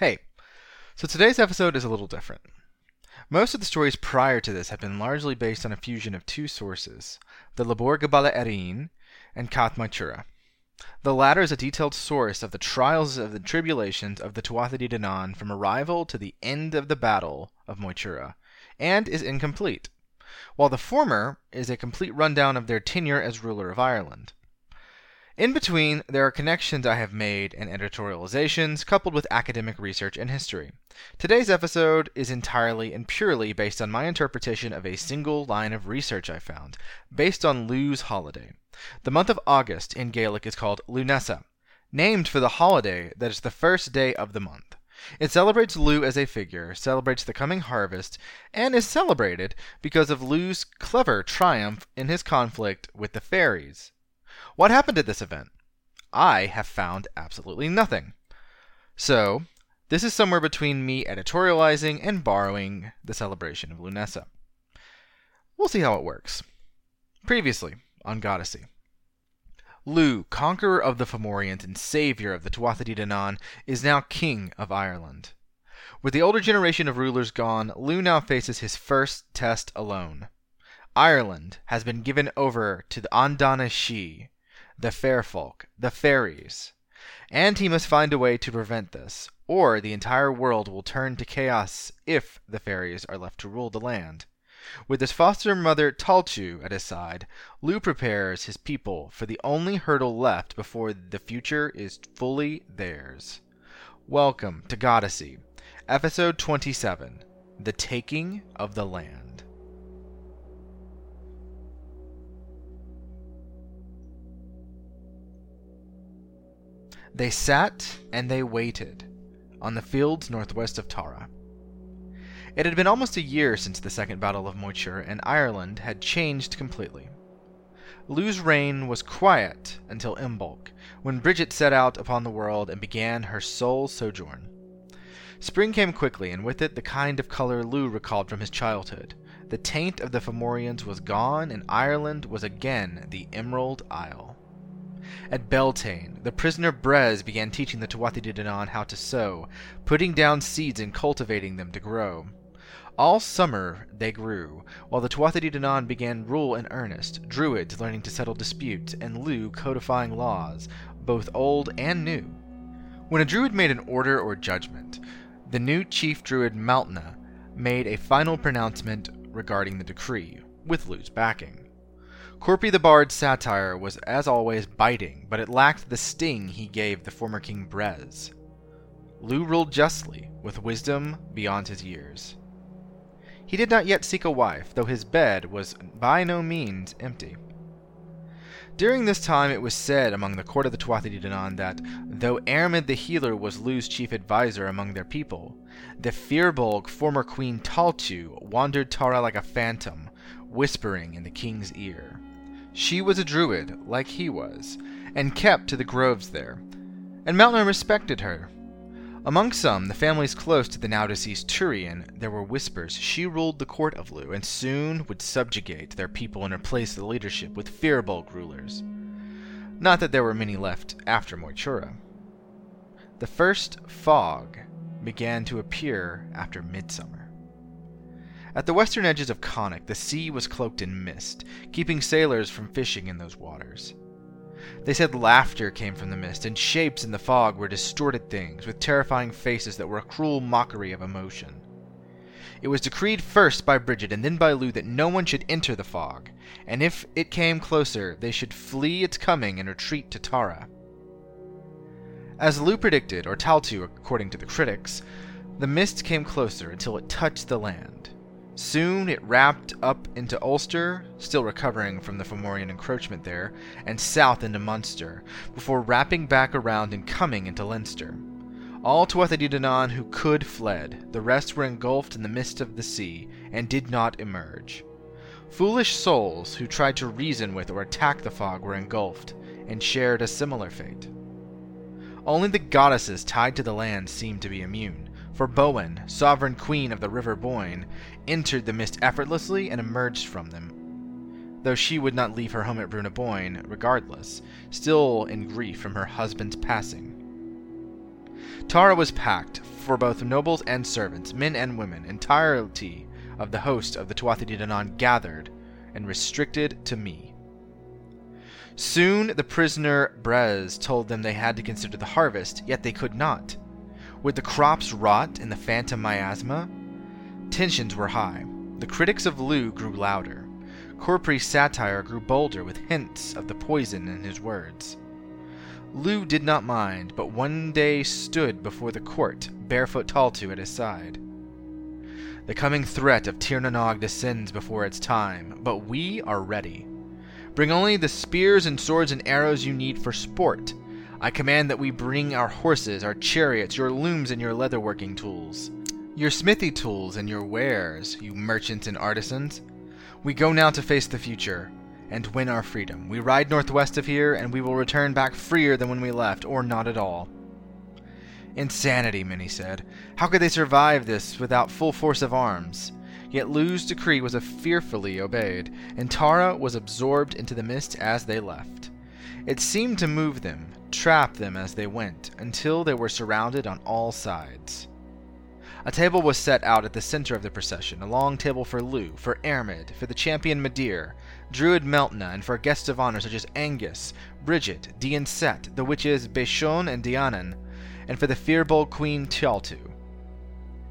Hey, so today's episode is a little different. Most of the stories prior to this have been largely based on a fusion of two sources the Lebor Gabála Érenn and Cath Maige Tuired. The latter is a detailed source of the trials of the tribulations of the Tuatha De Danann from arrival to the end of the battle of Moytura, and is incomplete, while the former is a complete rundown of their tenure as ruler of Ireland. In between, there are connections I have made and editorializations coupled with academic research and history. Today's episode is entirely and purely based on my interpretation of a single line of research I found, based on Lugh's holiday. The month of August in Gaelic is called Lunasa, named for the holiday that is the first day of the month. It celebrates Lugh as a figure, celebrates the coming harvest, and is celebrated because of Lugh's clever triumph in his conflict with the fairies. What happened at this event? I have found absolutely nothing. So, this is somewhere between me editorializing and borrowing the celebration of Lunasa. We'll see how it works. Previously, on Goddessy. Lugh, conqueror of the Fomorians and savior of the Tuatha De Danann, is now king of Ireland. With the older generation of rulers gone, Lugh now faces his first test alone. Ireland has been given over to the Andana Sídhe, the fair folk, the fairies. And he must find a way to prevent this, or the entire world will turn to chaos if the fairies are left to rule the land. With his foster mother Taltu at his side, Lugh prepares his people for the only hurdle left before the future is fully theirs. Welcome to Goddessy, episode 27 The Taking of the Land. They sat and they waited on the fields northwest of Tara. It had been almost a year since the Second Battle of Moytura, and Ireland had changed completely. Lugh's reign was quiet until Imbolc, when Bridget set out upon the world and began her sole sojourn. Spring came quickly, and with it the kind of color Lugh recalled from his childhood. The taint of the Fomorians was gone, and Ireland was again the Emerald Isle. At Beltane, the prisoner Bres began teaching the Tuatha De Danann how to sow, putting down seeds and cultivating them to grow. All summer they grew, while the Tuatha De Danann began rule in earnest, druids learning to settle disputes, and Lugh codifying laws, both old and new. When a druid made an order or judgment, the new chief druid Maltna made a final pronouncement regarding the decree, with Lugh's backing. Corpi the Bard's satire was, as always, biting, but it lacked the sting he gave the former King Bres. Lugh ruled justly, with wisdom beyond his years. He did not yet seek a wife, though his bed was by no means empty. During this time it was said among the court of the Tuatha De Danann that, though Airmed the Healer was Lugh's chief adviser among their people, the Firbolg former Queen Taltu wandered Tara like a phantom, whispering in the king's ear. She was a druid, like he was, and kept to the groves there, and Maltna respected her. Among some, the families close to the now deceased Turian, there were whispers she ruled the court of Lugh and soon would subjugate their people and replace the leadership with Firbolg rulers. Not that there were many left after Moytura. The first fog began to appear after midsummer. At the western edges of Connacht, the sea was cloaked in mist, keeping sailors from fishing in those waters. They said laughter came from the mist, and shapes in the fog were distorted things, with terrifying faces that were a cruel mockery of emotion. It was decreed first by Bridget and then by Lugh that no one should enter the fog, and if it came closer, they should flee its coming and retreat to Tara. As Lugh predicted, or Taltu according to the critics, the mist came closer until it touched the land. Soon it wrapped up into Ulster, still recovering from the Fomorian encroachment there, and south into Munster, before wrapping back around and coming into Leinster. All Tuatha De Danann who could fled, the rest were engulfed in the mist of the sea, and did not emerge. Foolish souls who tried to reason with or attack the fog were engulfed, and shared a similar fate. Only the goddesses tied to the land seemed to be immune for Boann, sovereign queen of the River Boyne, entered the mist effortlessly and emerged from them. Though she would not leave her home at Brú na Bóinne, regardless, still in grief from her husband's passing. Tara was packed, for both nobles and servants, men and women, entirety of the host of the Tuatha De Danann gathered and restricted to me. Soon the prisoner Bres told them they had to consider the harvest, yet they could not. Would the crops rot in the phantom miasma? Tensions were high. The critics of Lugh grew louder. Corpre's satire grew bolder with hints of the poison in his words. Lugh did not mind, but one day stood before the court, barefoot Taltu at his side. The coming threat of Tir na Nog descends before its time, but we are ready. Bring only the spears and swords and arrows you need for sport. I command that we bring our horses, our chariots, your looms, and your leatherworking tools. Your smithy tools and your wares, you merchants and artisans. We go now to face the future and win our freedom. We ride northwest of here, and we will return back freer than when we left, or not at all. Insanity, many said. How could they survive this without full force of arms? Yet Lugh's decree was fearfully obeyed, and Tara was absorbed into the mist as they left. It seemed to move them, trap them as they went, until they were surrounded on all sides. A table was set out at the center of the procession, a long table for Lugh, for Airmed, for the champion Midir, Druid Meltna, and for guests of honor such as Angus, Bridget, Dian Set, the witches Beshon and Dianan, and for the Firbolg Queen Taltu.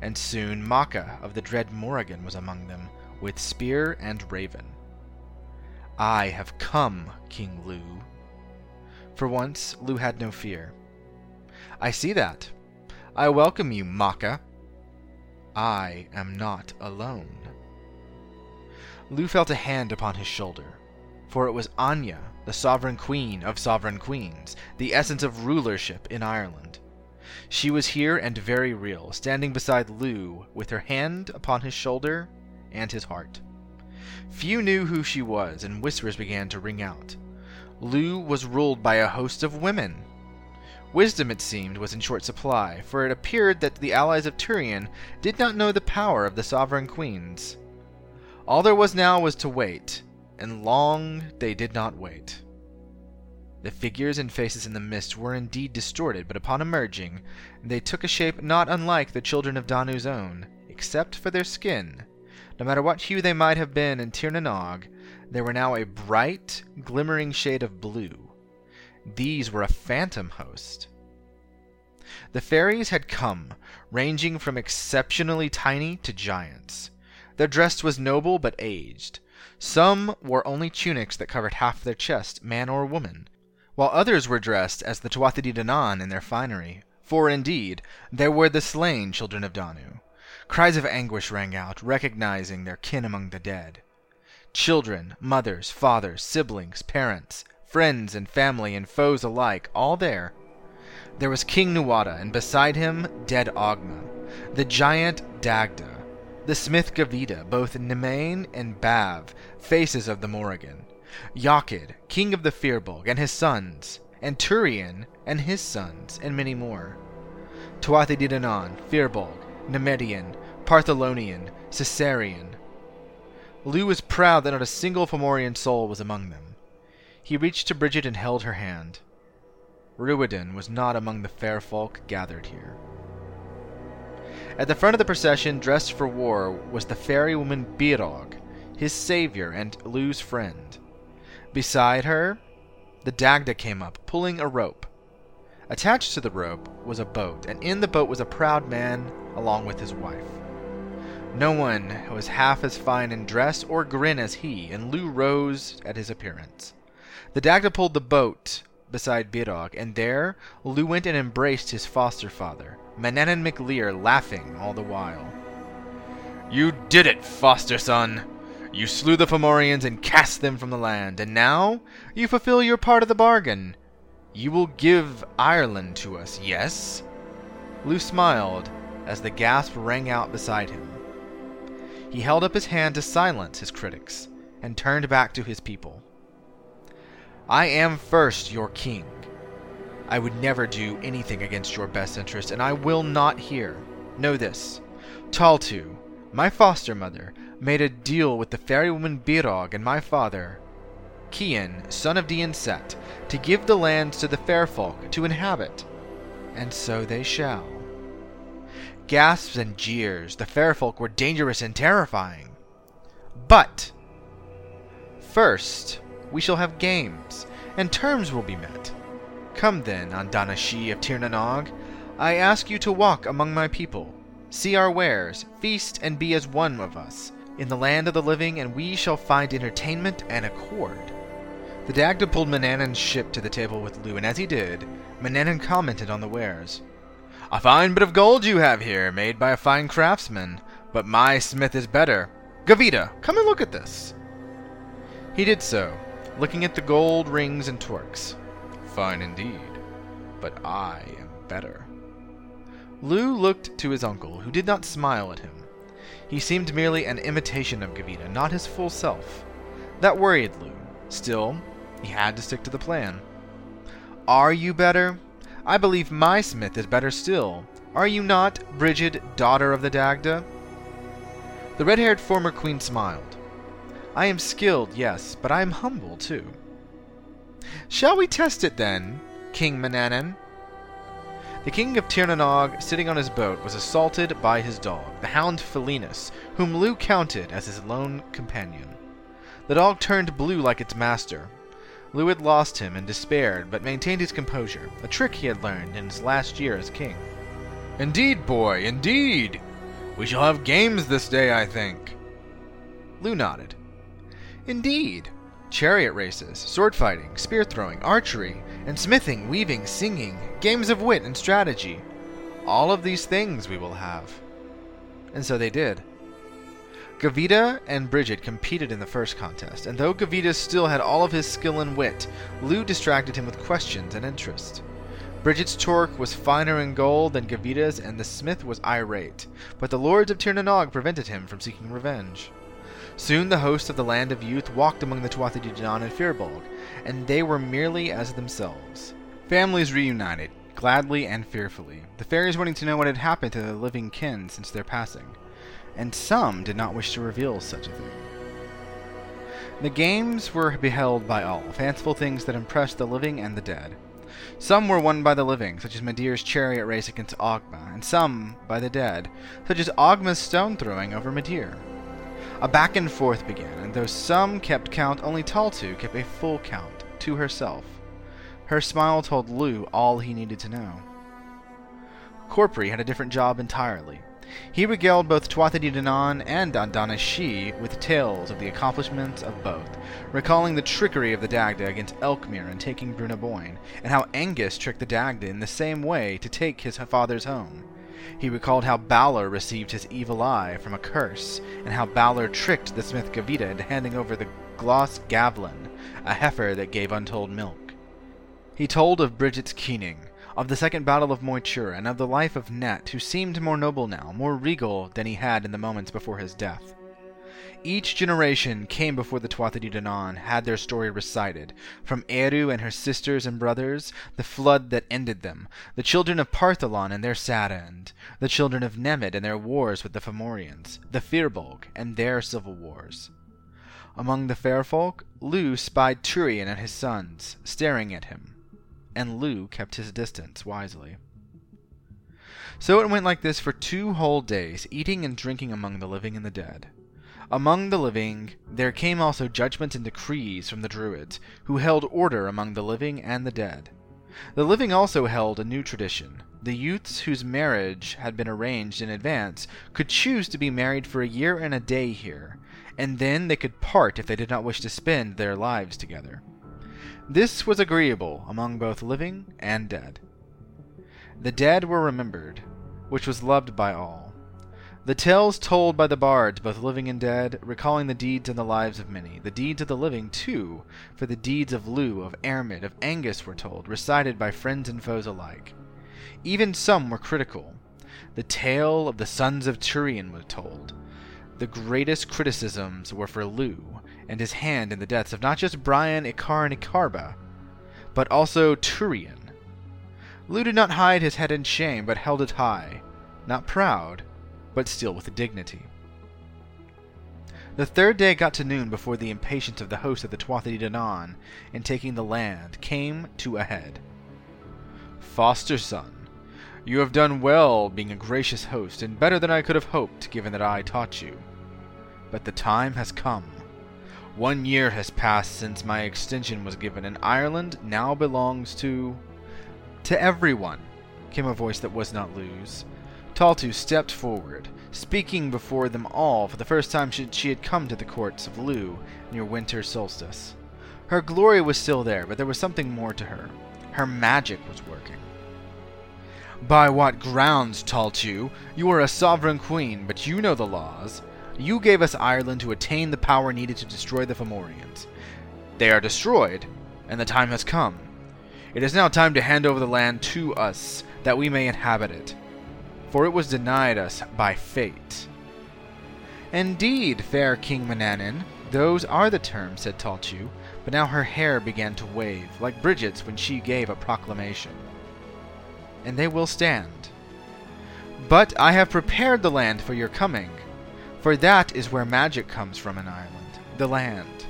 And soon Macha of the dread Morrigan was among them, with spear and raven. I have come, King Lugh. For once, Lugh had no fear. I see that. I welcome you, Macha, I am not alone. Lugh felt a hand upon his shoulder, for it was Aine, the sovereign queen of sovereign queens, the essence of rulership in Ireland. She was here and very real, standing beside Lu with her hand upon his shoulder and his heart. Few knew who she was, and whispers began to ring out. Lugh was ruled by a host of women, Wisdom, it seemed, was in short supply, for it appeared that the allies of Turian did not know the power of the sovereign queens. All there was now was to wait, and long they did not wait. The figures and faces in the mist were indeed distorted, but upon emerging, they took a shape not unlike the children of Danu's own, except for their skin. No matter what hue they might have been in Tir they were now a bright, glimmering shade of blue. These were a phantom host. The fairies had come, ranging from exceptionally tiny to giants. Their dress was noble but aged. Some wore only tunics that covered half their chest, man or woman, while others were dressed as the Tuatha De Danann in their finery. For, indeed, there were the slain children of Danu. Cries of anguish rang out, recognizing their kin among the dead. Children, mothers, fathers, siblings, parents, friends and family and foes alike, all there. There was King Nuada, and beside him dead Ogma, the giant Dagda, the smith Gavita, both Nemain and Bav, faces of the Morrigan, Eochaid, king of the Firbolg, and his sons, and Turian and his sons, and many more. Tuatha De Danann, Firbolg, Nemedian, Partholonian, Caesarian. Lugh was proud that not a single Fomorian soul was among them. He reached to Bridget and held her hand. Ruadan was not among the fair folk gathered here. At the front of the procession, dressed for war, was the fairy woman Birog, his savior and Lugh's friend. Beside her, the Dagda came up, pulling a rope. Attached to the rope was a boat, and in the boat was a proud man along with his wife. No one was half as fine in dress or grin as he, and Lugh rose at his appearance. The Dagda pulled the boat beside Birog, and there Lugh went and embraced his foster father, Manannan mac Lir, laughing all the while. You did it, foster son! You slew the Fomorians and cast them from the land, and now you fulfill your part of the bargain. You will give Ireland to us, yes? Lugh smiled as the gasp rang out beside him. He held up his hand to silence his critics and turned back to his people. I am first your king. I would never do anything against your best interest, and I will not here. Know this. Taltu, my foster mother, made a deal with the fairy woman Birog and my father, Cian, son of Dian Set, to give the lands to the fair folk to inhabit, and so they shall. Gasps and jeers. The fair folk were dangerous and terrifying. But first, we shall have games, and terms will be met. Come then, Andana Shi of Tir na Nog, I ask you to walk among my people, see our wares, feast and be as one of us, in the land of the living, and we shall find entertainment and accord. The Dagda pulled Manannan's ship to the table with Lu, and as he did, Manannan commented on the wares. A fine bit of gold you have here, made by a fine craftsman, but my smith is better. Gavita, come and look at this. He did so, looking at the gold rings and torques. Fine indeed, but I am better. Lugh looked to his uncle, who did not smile at him. He seemed merely an imitation of Gavita, not his full self. That worried Lugh. Still, he had to stick to the plan. Are you better? I believe my smith is better still. Are you not, Brigid, daughter of the Dagda? The red haired former queen smiled. I am skilled, yes, but I am humble too. Shall we test it then, King Manannan? The king of Tir na Nog, sitting on his boat, was assaulted by his dog, the hound Felinus, whom Lugh counted as his lone companion. The dog turned blue like its master. Lugh had lost him and despaired, but maintained his composure, a trick he had learned in his last year as king. Indeed, boy, indeed! We shall have games this day, I think. Lugh nodded. Indeed. Chariot races, sword fighting, spear throwing, archery, and smithing, weaving, singing, games of wit and strategy. All of these things we will have. And so they did. Gavita and Bridget competed in the first contest, and though Gavita still had all of his skill and wit, Lugh distracted him with questions and interest. Bridget's torque was finer in gold than Gavita's, and the smith was irate, but the lords of Tir Nanog prevented him from seeking revenge. Soon the hosts of the Land of Youth walked among the Tuatha De Danann and Firbolg, and they were merely as themselves. Families reunited, gladly and fearfully, the fairies wanting to know what had happened to their living kin since their passing, and some did not wish to reveal such a thing. The games were beheld by all, fanciful things that impressed the living and the dead. Some were won by the living, such as Midir's chariot race against Ogma, and some by the dead, such as Ogma's stone throwing over Midir. A back and forth began, and though some kept count, only Taltu kept a full count, to herself. Her smile told Lugh all he needed to know. Corpry had a different job entirely. He regaled both Tuatha De Danann and Andana Shi with tales of the accomplishments of both, recalling the trickery of the Dagda against Elcmar in taking Brú na Bóinne, and how Angus tricked the Dagda in the same way to take his father's home. He recalled how Balor received his evil eye from a curse, and how Balor tricked the smith Gavita into handing over the Gloss Gavlin, a heifer that gave untold milk. He told of Brigid's keening, of the Second Battle of Moytura, and of the life of Net, who seemed more noble now, more regal than he had in the moments before his death. Each generation came before the Tuatha De Danann had their story recited, from Eru and her sisters and brothers, the flood that ended them, the children of Partholon and their sad end, the children of Nemed and their wars with the Fomorians, the Firbolg and their civil wars. Among the fair folk, Lugh spied Turian and his sons, staring at him and Lugh kept his distance wisely. So it went like this for two whole days, eating and drinking among the living and the dead. Among the living there came also judgments and decrees from the Druids, who held order among the living and the dead. The living also held a new tradition. The youths whose marriage had been arranged in advance could choose to be married for a year and a day here, and then they could part if they did not wish to spend their lives together. This was agreeable among both living and dead. The dead were remembered, which was loved by all. The tales told by the bards, both living and dead, recalling the deeds and the lives of many, the deeds of the living, too, for the deeds of Lugh, of Airmed, of Angus were told, recited by friends and foes alike. Even some were critical. The tale of the sons of Turian was told. The greatest criticisms were for Lugh, and his hand in the deaths of not just Brian, Iuchar, and Iucharba, but also Turian. Lugh did not hide his head in shame, but held it high, not proud, but still with dignity. The third day got to noon before the impatience of the host of the Tuatha De Danann in taking the land came to a head. Foster son, You have done well being a gracious host, and better than I could have hoped, given that I taught you. But the time has come. One year has passed since my extension was given, and Ireland now belongs to. To everyone, came a voice that was not Lugh's. Taltu stepped forward, speaking before them all for the first time she had come to the courts of Lugh near winter solstice. Her glory was still there, but there was something more to her. Her magic was working. By what grounds, Taltu? You are a sovereign queen, but you know the laws. You gave us Ireland to attain the power needed to destroy the Fomorians. They are destroyed, and the time has come. It is now time to hand over the land to us, that we may inhabit it. For it was denied us by fate. Indeed, fair King Manannan, those are the terms, said Taltu, but now her hair began to wave, like Bridget's when she gave a proclamation and they will stand. But I have prepared the land for your coming, for that is where magic comes from in Ireland the land.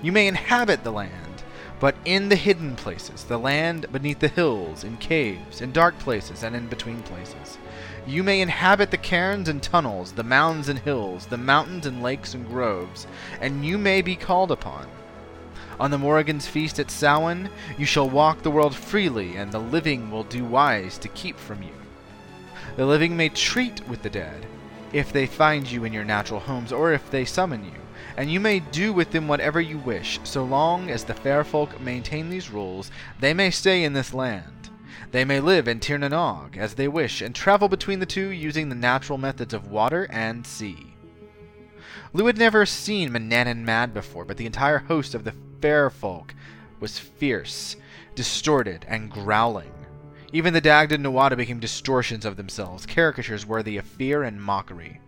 You may inhabit the land, but in the hidden places, the land beneath the hills, in caves, in dark places, and in between places. You may inhabit the cairns and tunnels, the mounds and hills, the mountains and lakes and groves, and you may be called upon. On the Morrigan's feast at Samhain, you shall walk the world freely, and the living will do wise to keep from you. The living may treat with the dead, if they find you in your natural homes, or if they summon you, and you may do with them whatever you wish, so long as the fair folk maintain these rules, they may stay in this land. They may live in Tir na Nog as they wish, and travel between the two using the natural methods of water and sea. Lugh had never seen Manannan mad before, but the entire host of the fair folk was fierce, distorted, and growling. Even the Dagda and Nuada became distortions of themselves, caricatures worthy of fear and mockery.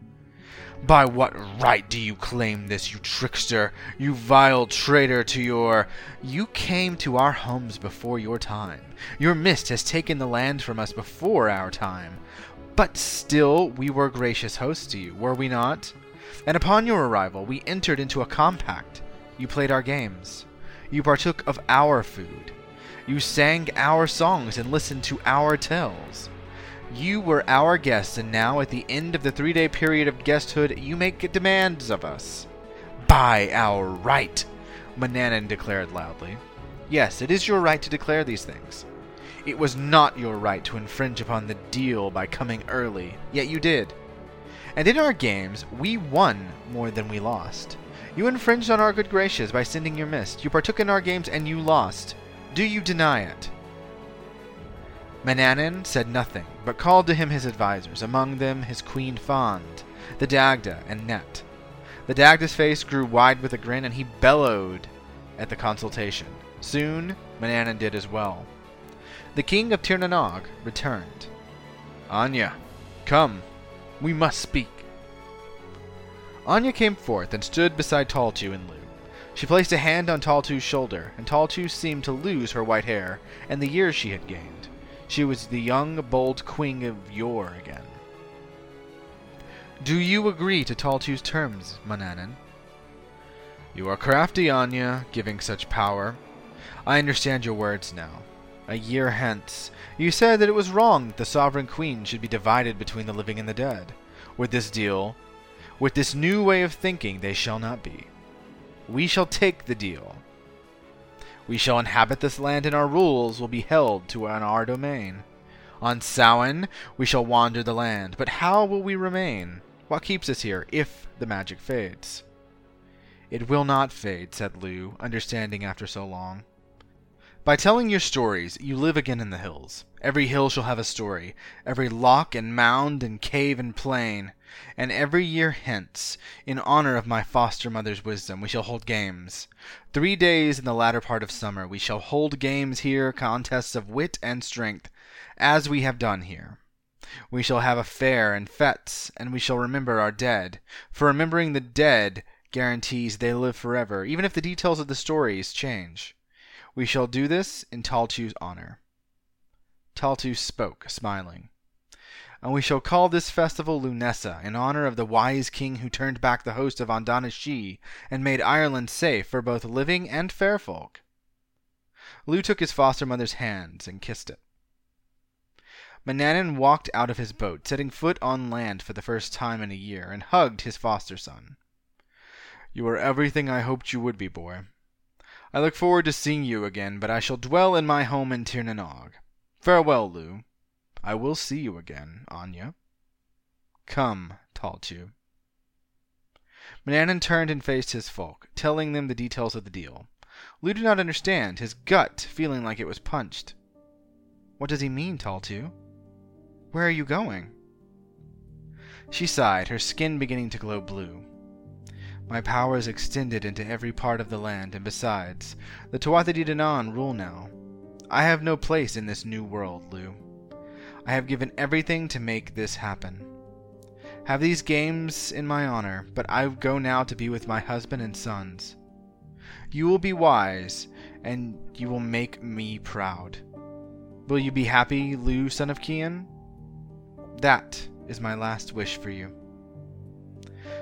By what right do you claim this, you trickster, you vile traitor to your. You came to our homes before your time. Your mist has taken the land from us before our time. But still, we were gracious hosts to you, were we not? And upon your arrival, we entered into a compact you played our games. You partook of our food. You sang our songs and listened to our tales. You were our guests, and now, at the end of the three day period of guesthood, you make demands of us. By our right, Manannan declared loudly. Yes, it is your right to declare these things. It was not your right to infringe upon the deal by coming early, yet you did. And in our games, we won more than we lost. You infringed on our good graces by sending your mist. You partook in our games and you lost. Do you deny it? Manannan said nothing, but called to him his advisers, among them his queen Fand, the Dagda, and Net. The Dagda's face grew wide with a grin, and he bellowed at the consultation. Soon, Manannan did as well. The king of Tir na Nog returned. Aine, come, we must speak. Aine came forth and stood beside Taltu and Lugh. She placed a hand on Taltu's shoulder, and Taltu seemed to lose her white hair and the years she had gained. She was the young, bold queen of yore again. Do you agree to Taltu's terms, Manannan? You are crafty, Aine, giving such power. I understand your words now. A year hence, you said that it was wrong that the sovereign queen should be divided between the living and the dead. With this deal, with this new way of thinking, they shall not be. We shall take the deal. We shall inhabit this land, and our rules will be held to on our domain. On Samhain, we shall wander the land, but how will we remain? What keeps us here, if the magic fades? It will not fade, said Lugh, understanding after so long. By telling your stories, you live again in the hills. Every hill shall have a story, every lock and mound and cave and plain. And every year hence, in honor of my foster mother's wisdom, we shall hold games. Three days in the latter part of summer, we shall hold games here, contests of wit and strength, as we have done here. We shall have a fair and fetes, and we shall remember our dead, for remembering the dead guarantees they live forever, even if the details of the stories change. We shall do this in Taltu's honor. Taltu spoke, smiling. And we shall call this festival Lunasa, in honor of the wise king who turned back the host of Andana and made Ireland safe for both living and fair folk. Lugh took his foster mother's hands and kissed it. Manannan walked out of his boat, setting foot on land for the first time in a year, and hugged his foster son. You are everything I hoped you would be, boy. I look forward to seeing you again, but I shall dwell in my home in Tir na Nog. Farewell, Lugh. I will see you again, Aine. Come, Taltu. Manannan turned and faced his folk, telling them the details of the deal. Lugh did not understand, his gut feeling like it was punched. What does he mean, Taltu? Where are you going? She sighed, her skin beginning to glow blue. My power is extended into every part of the land, and besides, the Tuatha De Danann rule now. I have no place in this new world, Lugh. I have given everything to make this happen. Have these games in my honor, but I go now to be with my husband and sons. You will be wise, and you will make me proud. Will you be happy, Lugh, son of Cian? That is my last wish for you.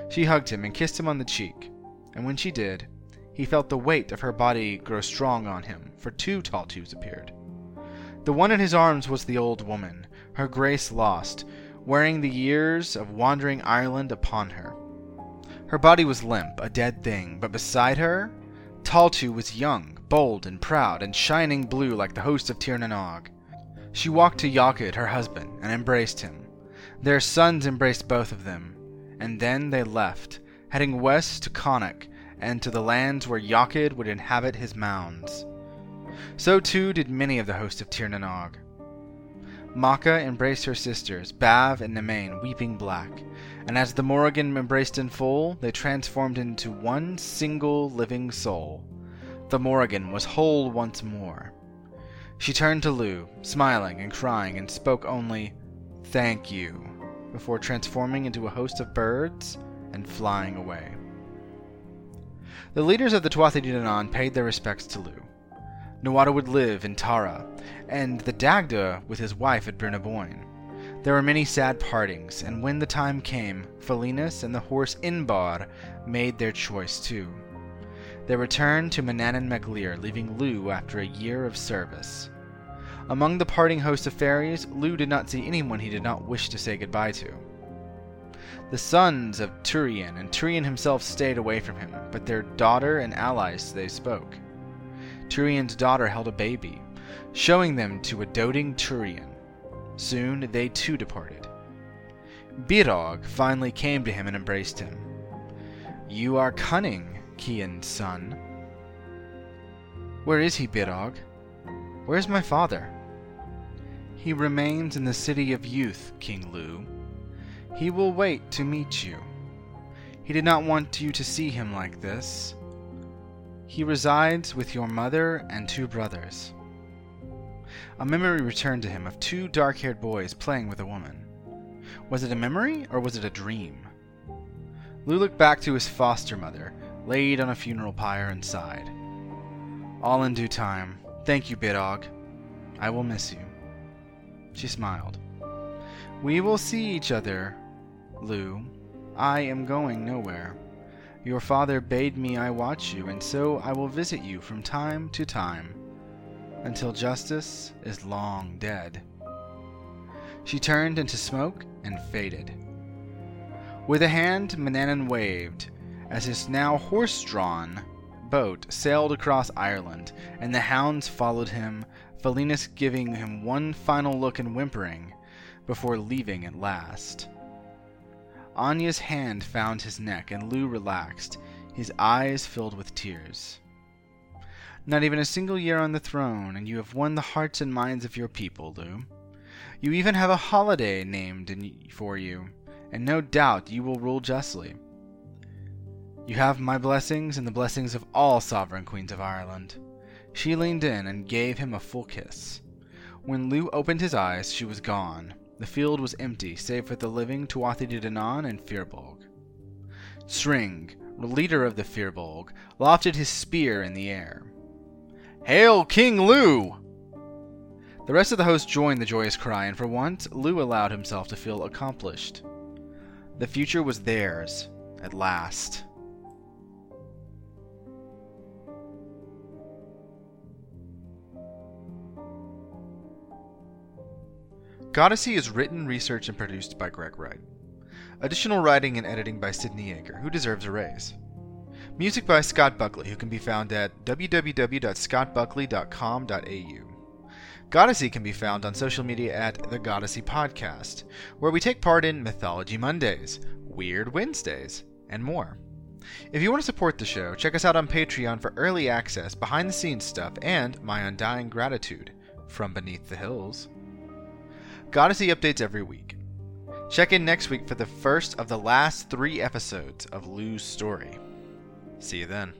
She hugged him and kissed him on the cheek, and when she did, he felt the weight of her body grow strong on him, for two tall Taltus appeared. The one in his arms was the old woman, her grace lost, wearing the years of wandering Ireland upon her. Her body was limp, a dead thing, but beside her, Taltu was young, bold, and proud, and shining blue like the host of Tir na Nog. She walked to Eochaid, her husband, and embraced him. Their sons embraced both of them, and then they left, heading west to Connacht and to the lands where Eochaid would inhabit his mounds. So too did many of the host of Tir na Macha embraced her sisters, Bav and Nemain, weeping black, and as the Morrigan embraced in full, they transformed into one single living soul. The Morrigan was whole once more. She turned to Lugh, smiling and crying, and spoke only, Thank you, before transforming into a host of birds and flying away. The leaders of the Tuatha De Danann paid their respects to Lugh. Nuada would live in Tara, and the Dagda with his wife at y There were many sad partings, and when the time came, Felinas and the horse Inbar made their choice too. They returned to Manannan mac Lir, leaving Lugh after a year of service. Among the parting host of fairies, Lugh did not see anyone he did not wish to say goodbye to. The sons of Turian and Turian himself stayed away from him, but their daughter and allies they spoke. Turian's daughter held a baby, showing them to a doting Turian. Soon they too departed. Birog finally came to him and embraced him. You are cunning, Cian's son. Where is he, Birog? Where is my father? He remains in the city of youth, King Lugh. He will wait to meet you. He did not want you to see him like this. He resides with your mother and two brothers. A memory returned to him of two dark haired boys playing with a woman. Was it a memory or was it a dream? Lugh looked back to his foster mother, laid on a funeral pyre, and sighed. All in due time. Thank you, Birog. I will miss you. She smiled. We will see each other, Lugh. I am going nowhere. Your father bade me I watch you, and so I will visit you from time to time, until justice is long dead. She turned into smoke and faded. With a hand, Manannan waved, as his now horse drawn boat sailed across Ireland, and the hounds followed him, Felinas giving him one final look and whimpering, before leaving at last. Aine's hand found his neck, and Lugh relaxed, his eyes filled with tears. Not even a single year on the throne, and you have won the hearts and minds of your people, Lugh. You even have a holiday named in, for you, and no doubt you will rule justly. You have my blessings and the blessings of all sovereign queens of Ireland. She leaned in and gave him a full kiss. When Lugh opened his eyes, she was gone, the field was empty, save for the living Tuatha De Danann and Firbolg. Sreng, leader of the Firbolg, lofted his spear in the air. Hail King Lugh! The rest of the host joined the joyous cry, and for once Lugh allowed himself to feel accomplished. The future was theirs, at last. Goddessy is written, researched, and produced by Greg Wright. Additional writing and editing by Sydney Yeager, who deserves a raise. Music by Scott Buckley, who can be found at www.scottbuckley.com.au. Goddessy can be found on social media at The Goddessy Podcast, where we take part in Mythology Mondays, Weird Wednesdays, and more. If you want to support the show, check us out on Patreon for early access, behind the scenes stuff, and my undying gratitude from beneath the hills. Goddessy updates every week. Check in next week for the first of the last three episodes of Lugh's story. See you then.